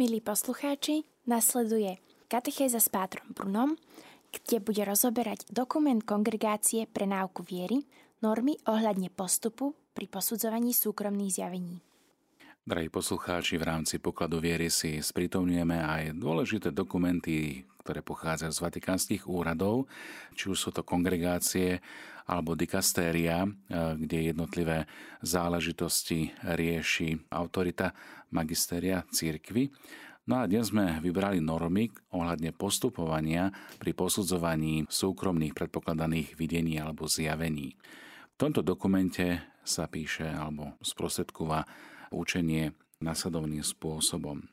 Milí poslucháči, nasleduje katechéza s Pátrom Brunom, kde bude rozoberať dokument Kongregácie pre náuku viery, normy ohľadne postupu pri posudzovaní súkromných zjavení. Drahí poslucháči, v rámci pokladu viery si sprítomňujeme aj dôležité dokumenty, ktoré pochádzajú z vatikánskych úradov, či už sú to kongregácie alebo dikastéria, eh, kde jednotlivé záležitosti rieši autorita magistéria církvy. No a dnes sme vybrali normy ohľadne postupovania pri posudzovaní súkromných predpokladaných videní alebo zjavení. V tomto dokumente sa píše alebo sprostredkúva učenie nasledovným spôsobom.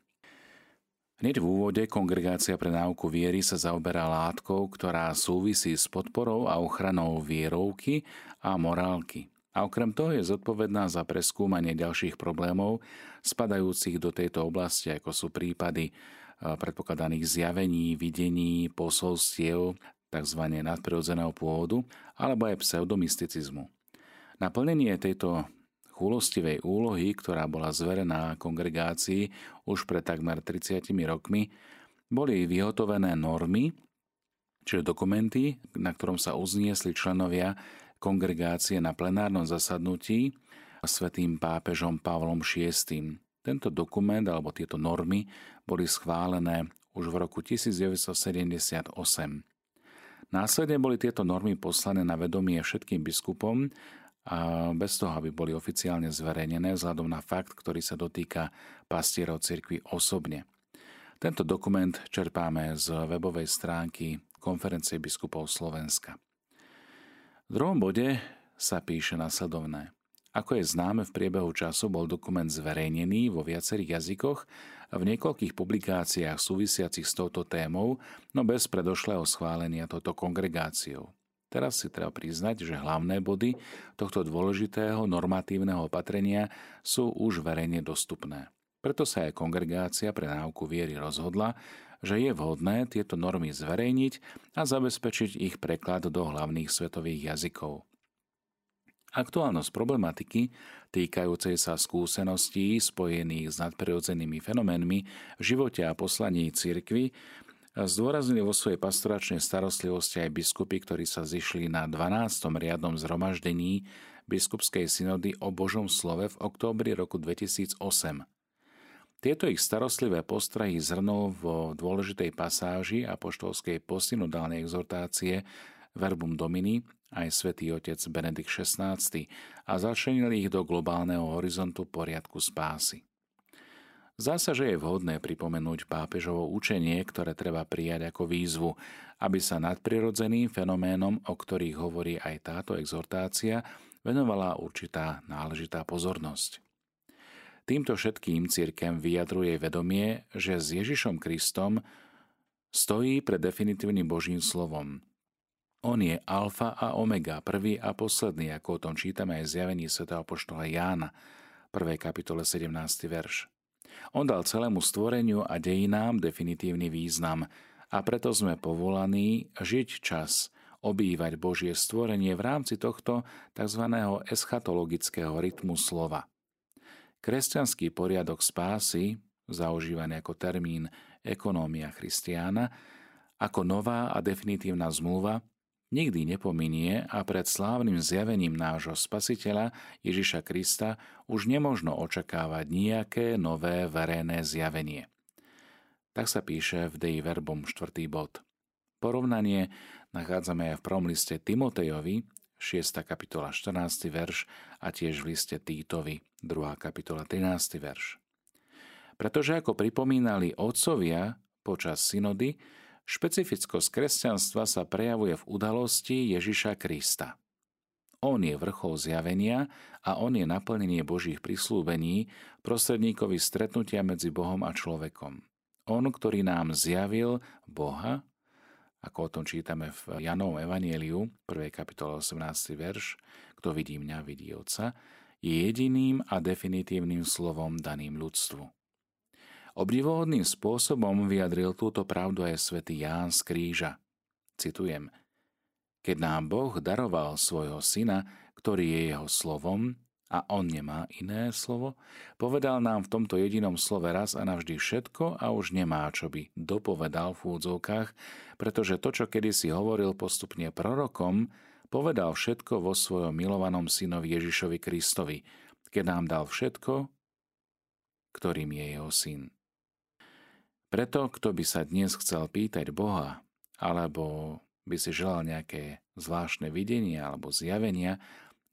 Hneď v úvode Kongregácia pre náuku viery sa zaoberá látkou, ktorá súvisí s podporou a ochranou vierovky a morálky. A okrem toho je zodpovedná za preskúmanie ďalších problémov spadajúcich do tejto oblasti, ako sú prípady predpokladaných zjavení, videní, posolstiev, tzv. nadprirodzeného pôvodu, alebo aj pseudomysticizmu. Naplnenie tejto chúlostivej úlohy, ktorá bola zverená kongregácii už pred takmer 30 rokmi, boli vyhotovené normy, čiže dokumenty, na ktorom sa uzniesli členovia kongregácie na plenárnom zasadnutí svetým pápežom Pavlom VI. Tento dokument alebo tieto normy boli schválené už v roku 1978. Následne boli tieto normy poslané na vedomie všetkým biskupom bez toho, aby boli oficiálne zverejnené vzhľadom na fakt, ktorý sa dotýka pastierov cirkvi osobne. Tento dokument čerpáme z webovej stránky Konferencie biskupov Slovenska. V druhom bode sa píše nasledovné. Ako je známe, v priebehu času bol dokument zverejnený vo viacerých jazykoch a v niekoľkých publikáciách súvisiacich s touto témou, no bez predošlého schválenia touto kongregáciou. Teraz si treba priznať, že hlavné body tohto dôležitého normatívneho opatrenia sú už verejne dostupné. Preto sa aj kongregácia pre náuku viery rozhodla, že je vhodné tieto normy zverejniť a zabezpečiť ich preklad do hlavných svetových jazykov. Aktuálnosť problematiky týkajúcej sa skúseností spojených s nadprirodzenými fenoménmi v živote a poslaní cirkvy Zdôraznili vo svojej pastoračnej starostlivosti aj biskupy, ktorí sa zišli na 12. riadnom zhromaždení biskupskej synody o Božom slove v októbri roku 2008. Tieto ich starostlivé postrahy zhrnul vo dôležitej pasáži apoštolskej posynodálnej exhortácie Verbum Domini aj svätý otec Benedikt XVI a začlenil ich do globálneho horizontu poriadku spásy. Zdá že je vhodné pripomenúť pápežovo učenie, ktoré treba prijať ako výzvu, aby sa nadprirodzeným fenoménom, o ktorých hovorí aj táto exhortácia, venovala určitá náležitá pozornosť. Týmto všetkým církem vyjadruje vedomie, že s Ježišom Kristom stojí pred definitívnym Božím slovom. On je alfa a omega, prvý a posledný, ako o tom čítame aj zjavení sv. apoštola Jána, 1. kapitole 17. verš. On dal celému stvoreniu a dejinám definitívny význam a preto sme povolaní žiť čas, obývať Božie stvorenie v rámci tohto tzv. eschatologického rytmu slova. Kresťanský poriadok spásy, zaužívaný ako termín ekonómia christiána, ako nová a definitívna zmluva, nikdy nepominie a pred slávnym zjavením nášho spasiteľa Ježiša Krista už nemožno očakávať nejaké nové verejné zjavenie. Tak sa píše v Dei Verbum 4. bod. Porovnanie nachádzame aj v prvom liste Timotejovi, 6. kapitola 14. verš a tiež v liste Týtovi, 2. kapitola 13. verš. Pretože ako pripomínali otcovia počas synody, Špecifickosť kresťanstva sa prejavuje v udalosti Ježiša Krista. On je vrchol zjavenia a on je naplnenie Božích prislúbení prostredníkovi stretnutia medzi Bohom a človekom. On, ktorý nám zjavil Boha, ako o tom čítame v Janovom evanieliu, 1. kapitola 18. verš, kto vidí mňa, vidí Otca, je jediným a definitívnym slovom daným ľudstvu. Obdivohodným spôsobom vyjadril túto pravdu aj svätý Ján z Kríža. Citujem. Keď nám Boh daroval svojho syna, ktorý je jeho slovom, a on nemá iné slovo, povedal nám v tomto jedinom slove raz a navždy všetko a už nemá, čo by dopovedal v údzovkách, pretože to, čo kedysi hovoril postupne prorokom, povedal všetko vo svojom milovanom synovi Ježišovi Kristovi, keď nám dal všetko, ktorým je jeho syn. Preto, kto by sa dnes chcel pýtať Boha, alebo by si želal nejaké zvláštne videnia alebo zjavenia,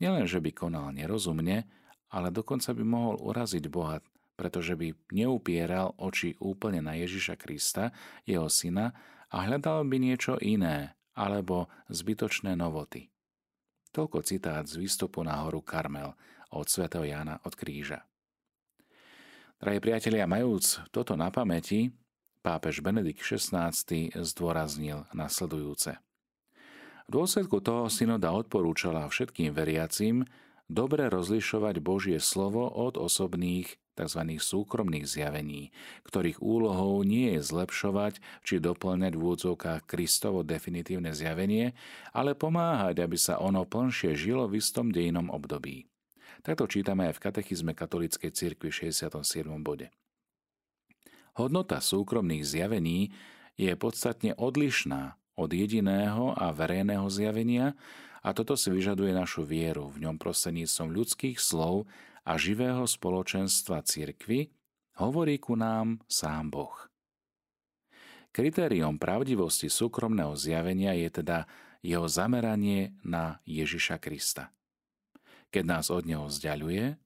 Nielen, že by konal nerozumne, ale dokonca by mohol uraziť Boha, pretože by neupieral oči úplne na Ježiša Krista, jeho syna, a hľadal by niečo iné, alebo zbytočné novoty. Toľko citát z výstupu na horu Karmel od svätého Jána od kríža. Drahí priatelia, majúc toto na pamäti, pápež Benedikt XVI zdôraznil nasledujúce – v dôsledku toho synoda odporúčala všetkým veriacim dobre rozlišovať Božie slovo od osobných tzv. súkromných zjavení, ktorých úlohou nie je zlepšovať či doplňať v úvodzovkách Kristovo definitívne zjavenie, ale pomáhať, aby sa ono plnšie žilo v istom dejinom období. Takto čítame aj v katechizme katolíckej cirkvi 67. bode. Hodnota súkromných zjavení je podstatne odlišná od jediného a verejného zjavenia a toto si vyžaduje našu vieru v ňom prostredníctvom ľudských slov a živého spoločenstva cirkvy, hovorí ku nám sám Boh. Kritériom pravdivosti súkromného zjavenia je teda jeho zameranie na Ježiša Krista. Keď nás od neho vzdialuje,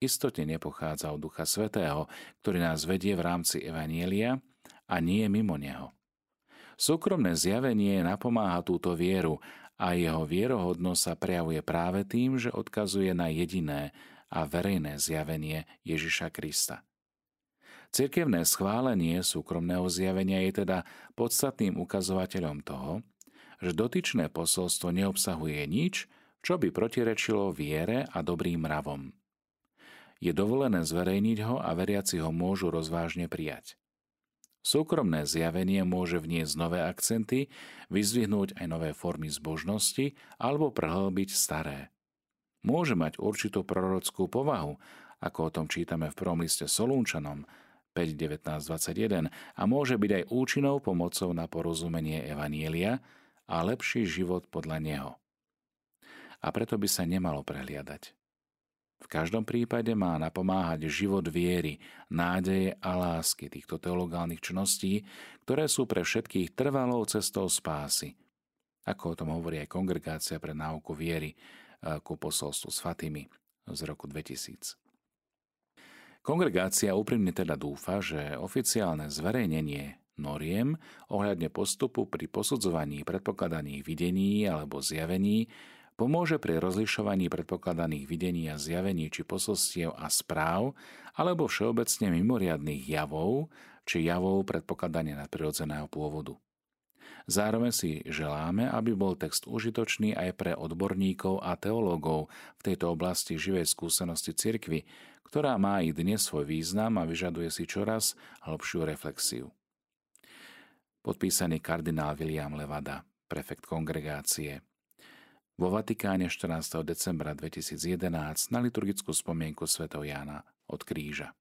istotne nepochádza od Ducha Svetého, ktorý nás vedie v rámci Evanielia a nie mimo neho. Súkromné zjavenie napomáha túto vieru a jeho vierohodnosť sa prejavuje práve tým, že odkazuje na jediné a verejné zjavenie Ježiša Krista. Cirkevné schválenie súkromného zjavenia je teda podstatným ukazovateľom toho, že dotyčné posolstvo neobsahuje nič, čo by protirečilo viere a dobrým mravom. Je dovolené zverejniť ho a veriaci ho môžu rozvážne prijať. Súkromné zjavenie môže vniesť nové akcenty, vyzvihnúť aj nové formy zbožnosti alebo prehlbiť staré. Môže mať určitú prorockú povahu, ako o tom čítame v prvom liste Solúnčanom 5.19.21 a môže byť aj účinnou pomocou na porozumenie Evanielia a lepší život podľa neho. A preto by sa nemalo prehliadať. Každom prípade má napomáhať život viery, nádeje a lásky týchto teologálnych čností, ktoré sú pre všetkých trvalou cestou spásy. Ako o tom hovorí aj Kongregácia pre náuku viery eh, ku posolstvu s Fatimi z roku 2000. Kongregácia úprimne teda dúfa, že oficiálne zverejnenie noriem ohľadne postupu pri posudzovaní predpokladaných videní alebo zjavení pomôže pri rozlišovaní predpokladaných videní a zjavení či posolstiev a správ alebo všeobecne mimoriadných javov či javov predpokladania nadprirodzeného pôvodu. Zároveň si želáme, aby bol text užitočný aj pre odborníkov a teológov v tejto oblasti živej skúsenosti cirkvy, ktorá má i dnes svoj význam a vyžaduje si čoraz hlbšiu reflexiu. Podpísaný kardinál William Levada, prefekt kongregácie vo Vatikáne 14. decembra 2011 na liturgickú spomienku sv. Jána od kríža.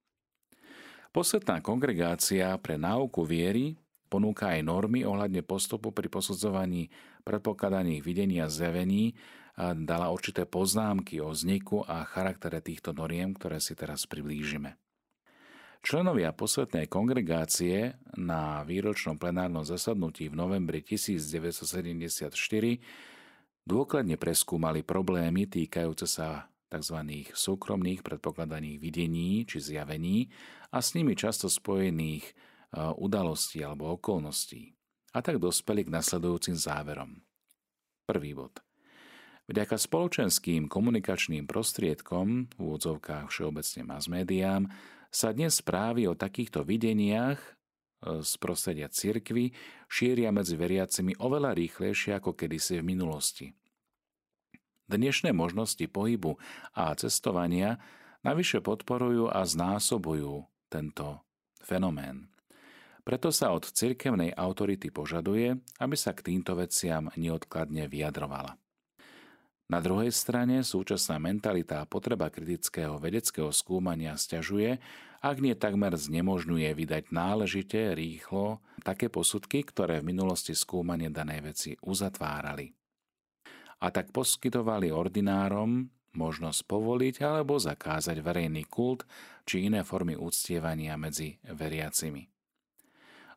Posvetná kongregácia pre náuku viery ponúka aj normy ohľadne postupu pri posudzovaní predpokladaných videní a zjavení a dala určité poznámky o vzniku a charaktere týchto noriem, ktoré si teraz priblížime. Členovia posvetnej kongregácie na výročnom plenárnom zasadnutí v novembri 1974 dôkladne preskúmali problémy týkajúce sa tzv. súkromných predpokladaných videní či zjavení a s nimi často spojených e, udalostí alebo okolností. A tak dospeli k nasledujúcim záverom. Prvý bod. Vďaka spoločenským komunikačným prostriedkom, v úvodzovkách všeobecne mass médiám, sa dnes správy o takýchto videniach z prostredia cirkvy šíria medzi veriacimi oveľa rýchlejšie ako kedysi v minulosti. Dnešné možnosti pohybu a cestovania navyše podporujú a znásobujú tento fenomén. Preto sa od cirkevnej autority požaduje, aby sa k týmto veciam neodkladne vyjadrovala. Na druhej strane súčasná mentalita a potreba kritického vedeckého skúmania stiažuje, ak nie takmer znemožňuje vydať náležite, rýchlo také posudky, ktoré v minulosti skúmanie danej veci uzatvárali. A tak poskytovali ordinárom možnosť povoliť alebo zakázať verejný kult či iné formy úctievania medzi veriacimi.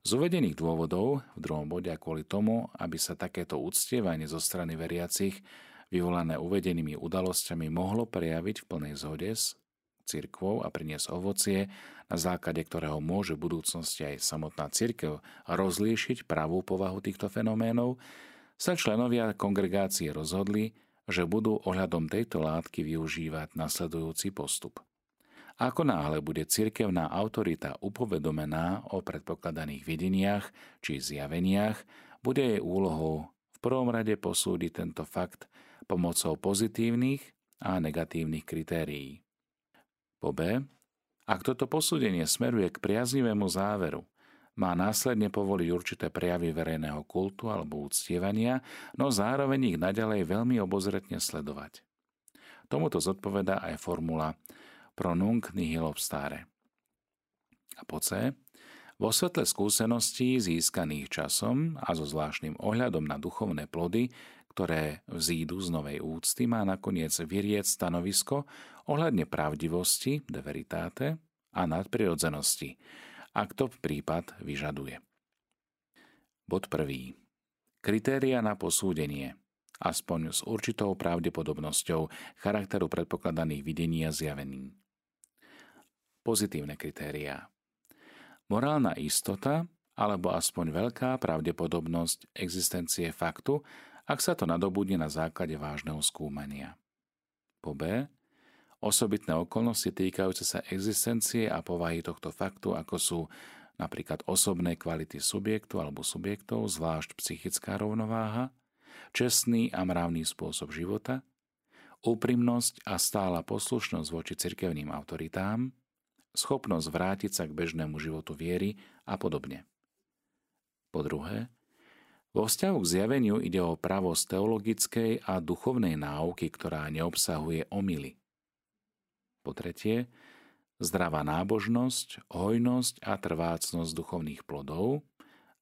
Z uvedených dôvodov v druhom bode a kvôli tomu, aby sa takéto úctievanie zo strany veriacich vyvolané uvedenými udalosťami mohlo prejaviť v plnej zhode s cirkvou a priniesť ovocie, na základe ktorého môže v budúcnosti aj samotná cirkev rozlíšiť pravú povahu týchto fenoménov, sa členovia kongregácie rozhodli, že budú ohľadom tejto látky využívať nasledujúci postup. Ako náhle bude cirkevná autorita upovedomená o predpokladaných videniach či zjaveniach, bude jej úlohou v prvom rade posúdiť tento fakt pomocou pozitívnych a negatívnych kritérií. Po B, ak toto posúdenie smeruje k priaznivému záveru, má následne povoliť určité prejavy verejného kultu alebo úctievania, no zároveň ich naďalej veľmi obozretne sledovať. Tomuto zodpoveda aj formula pro nunc nihil obstare. A po C, vo svetle skúseností získaných časom a so zvláštnym ohľadom na duchovné plody, ktoré vzídu z novej úcty, má nakoniec vyrieť stanovisko ohľadne pravdivosti, de veritate, a nadprirodzenosti, ak to prípad vyžaduje. Bod prvý. Kritéria na posúdenie, aspoň s určitou pravdepodobnosťou charakteru predpokladaných videní a zjavení. Pozitívne kritériá. Morálna istota alebo aspoň veľká pravdepodobnosť existencie faktu, ak sa to nadobudne na základe vážneho skúmania. Po B. Osobitné okolnosti týkajúce sa existencie a povahy tohto faktu, ako sú napríklad osobné kvality subjektu alebo subjektov, zvlášť psychická rovnováha, čestný a mravný spôsob života, úprimnosť a stála poslušnosť voči cirkevným autoritám, schopnosť vrátiť sa k bežnému životu viery a podobne. Po druhé, vo vzťahu k zjaveniu ide o pravosť teologickej a duchovnej náuky, ktorá neobsahuje omily. Po tretie, zdravá nábožnosť, hojnosť a trvácnosť duchovných plodov,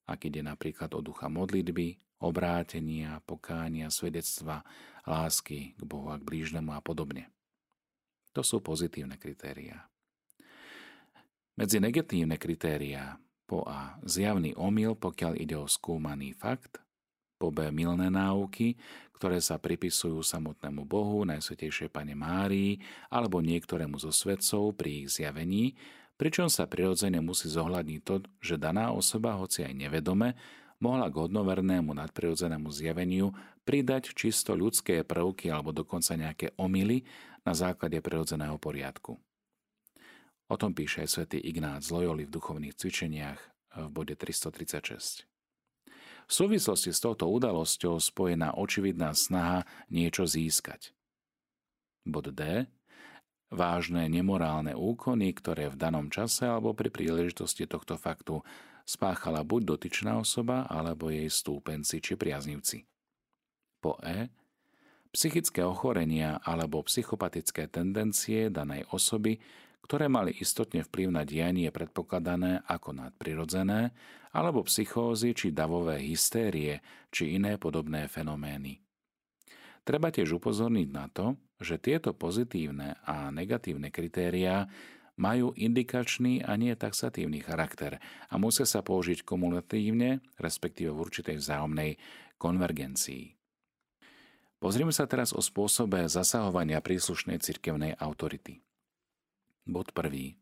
ak ide napríklad o ducha modlitby, obrátenia, pokánia, svedectva, lásky k Bohu a k blížnemu a podobne. To sú pozitívne kritériá. Medzi negatívne kritériá po A zjavný omyl, pokiaľ ide o skúmaný fakt, po B milné náuky, ktoré sa pripisujú samotnému Bohu, Najsvetejšej Pane Márii alebo niektorému zo svetcov pri ich zjavení, pričom sa prirodzene musí zohľadniť to, že daná osoba, hoci aj nevedome, mohla k hodnovernému nadprirodzenému zjaveniu pridať čisto ľudské prvky alebo dokonca nejaké omily na základe prirodzeného poriadku. O tom píše aj svätý Ignác z Loyoli v duchovných cvičeniach v bode 336. V súvislosti s touto udalosťou spojená očividná snaha niečo získať. Bod D. Vážne nemorálne úkony, ktoré v danom čase alebo pri príležitosti tohto faktu spáchala buď dotyčná osoba, alebo jej stúpenci či priaznivci. Po E. Psychické ochorenia alebo psychopatické tendencie danej osoby, ktoré mali istotne vplyv na dianie predpokladané ako nadprirodzené, alebo psychózy či davové hystérie či iné podobné fenomény. Treba tiež upozorniť na to, že tieto pozitívne a negatívne kritériá majú indikačný a nie taxatívny charakter a musia sa použiť kumulatívne, respektíve v určitej vzájomnej konvergencii. Pozrime sa teraz o spôsobe zasahovania príslušnej cirkevnej autority. Bod prvý.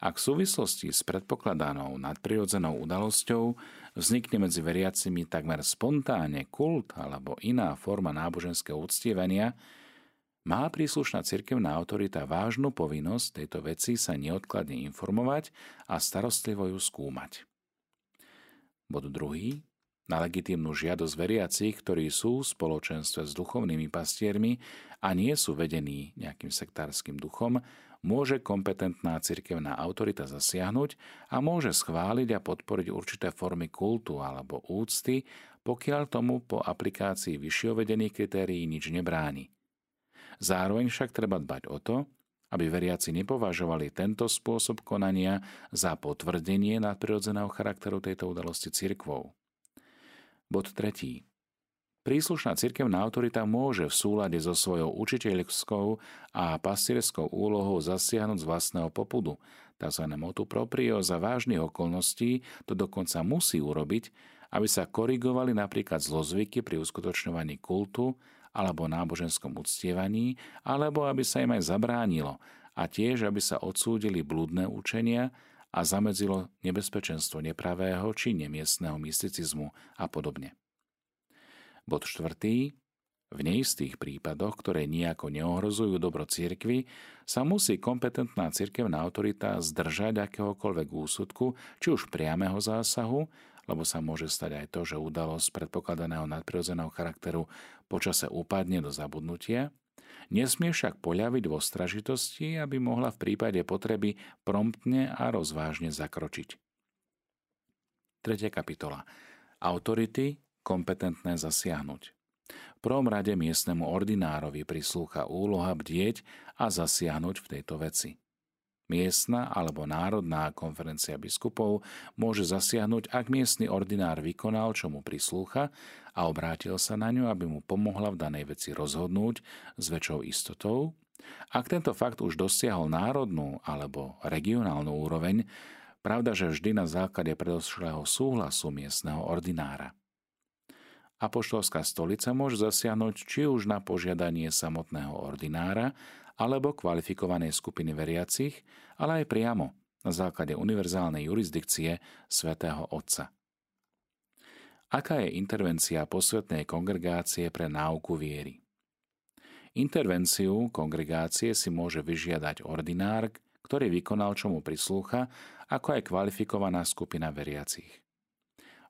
Ak v súvislosti s predpokladanou nadprirodzenou udalosťou vznikne medzi veriacimi takmer spontánne kult alebo iná forma náboženského uctievania, má príslušná cirkevná autorita vážnu povinnosť tejto veci sa neodkladne informovať a starostlivo ju skúmať. Bod druhý. Na legitímnu žiadosť veriacich, ktorí sú v spoločenstve s duchovnými pastiermi a nie sú vedení nejakým sektárskym duchom, môže kompetentná cirkevná autorita zasiahnuť a môže schváliť a podporiť určité formy kultu alebo úcty pokiaľ tomu po aplikácii vyššie kritérií nič nebráni. Zároveň však treba dbať o to, aby veriaci nepovažovali tento spôsob konania za potvrdenie nadprirodzeného charakteru tejto udalosti cirkvou. Bod 3. Príslušná cirkevná autorita môže v súlade so svojou učiteľskou a pastierskou úlohou zasiahnuť z vlastného popudu, tzv. motu proprio za vážnych okolností to dokonca musí urobiť, aby sa korigovali napríklad zlozvyky pri uskutočňovaní kultu alebo náboženskom uctievaní, alebo aby sa im aj zabránilo a tiež, aby sa odsúdili blúdne učenia a zamedzilo nebezpečenstvo nepravého či nemiestného mysticizmu a podobne. Bod štvrtý. V neistých prípadoch, ktoré nejako neohrozujú dobro cirkvy, sa musí kompetentná cirkevná autorita zdržať akéhokoľvek úsudku, či už priameho zásahu, lebo sa môže stať aj to, že udalosť predpokladaného nadprirodzeného charakteru počase upadne do zabudnutia, Nesmie však poľaviť vo stražitosti, aby mohla v prípade potreby promptne a rozvážne zakročiť. 3. kapitola. Autority kompetentné zasiahnuť. V prvom rade miestnemu ordinárovi prislúcha úloha bdieť a zasiahnuť v tejto veci. Miestna alebo národná konferencia biskupov môže zasiahnuť, ak miestny ordinár vykonal, čo mu prislúcha a obrátil sa na ňu, aby mu pomohla v danej veci rozhodnúť s väčšou istotou. Ak tento fakt už dosiahol národnú alebo regionálnu úroveň, pravda, že vždy na základe predošlého súhlasu miestneho ordinára. Apoštolská stolica môže zasiahnuť či už na požiadanie samotného ordinára alebo kvalifikovanej skupiny veriacich, ale aj priamo na základe univerzálnej jurisdikcie svätého Otca. Aká je intervencia posvetnej kongregácie pre náuku viery? Intervenciu kongregácie si môže vyžiadať ordinár, ktorý vykonal, čo mu prislúcha, ako aj kvalifikovaná skupina veriacich.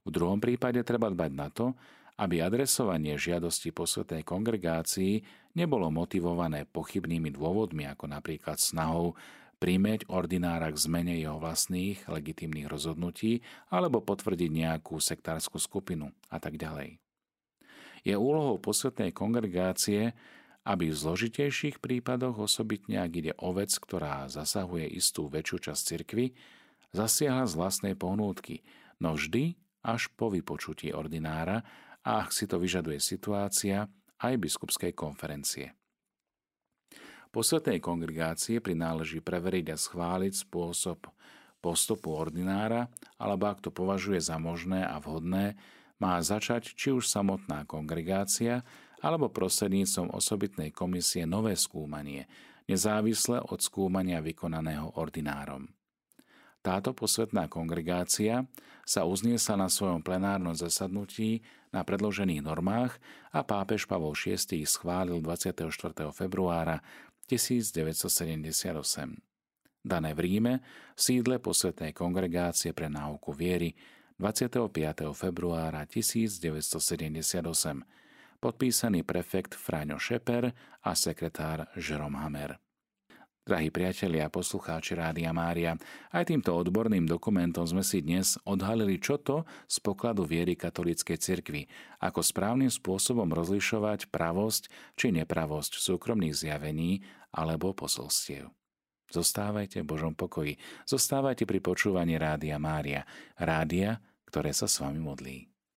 V druhom prípade treba dbať na to, aby adresovanie žiadosti po svetej kongregácii nebolo motivované pochybnými dôvodmi, ako napríklad snahou príjmeť ordinára k zmene jeho vlastných legitimných rozhodnutí alebo potvrdiť nejakú sektárskú skupinu a tak ďalej. Je úlohou posvetnej kongregácie, aby v zložitejších prípadoch, osobitne ak ide o vec, ktorá zasahuje istú väčšiu časť cirkvy, zasiahla z vlastnej pohnútky, no vždy až po vypočutí ordinára a ak si to vyžaduje situácia, aj biskupskej konferencie. Posvetnej kongregácie prináleží preveriť a schváliť spôsob postupu ordinára, alebo ak to považuje za možné a vhodné, má začať či už samotná kongregácia, alebo prostredníctvom osobitnej komisie nové skúmanie, nezávisle od skúmania vykonaného ordinárom. Táto posvetná kongregácia sa uzniesla na svojom plenárnom zasadnutí na predložených normách a pápež Pavol VI ich schválil 24. februára 1978. Dané v Ríme v sídle posvetnej kongregácie pre náuku viery 25. februára 1978 podpísaný prefekt Fráňo Šeper a sekretár Žerom Hamer. Drahí priatelia a poslucháči Rádia Mária, aj týmto odborným dokumentom sme si dnes odhalili, čo to z pokladu viery katolíckej cirkvi, ako správnym spôsobom rozlišovať pravosť či nepravosť súkromných zjavení alebo posolstiev. Zostávajte v Božom pokoji, zostávajte pri počúvaní Rádia Mária, rádia, ktoré sa s vami modlí.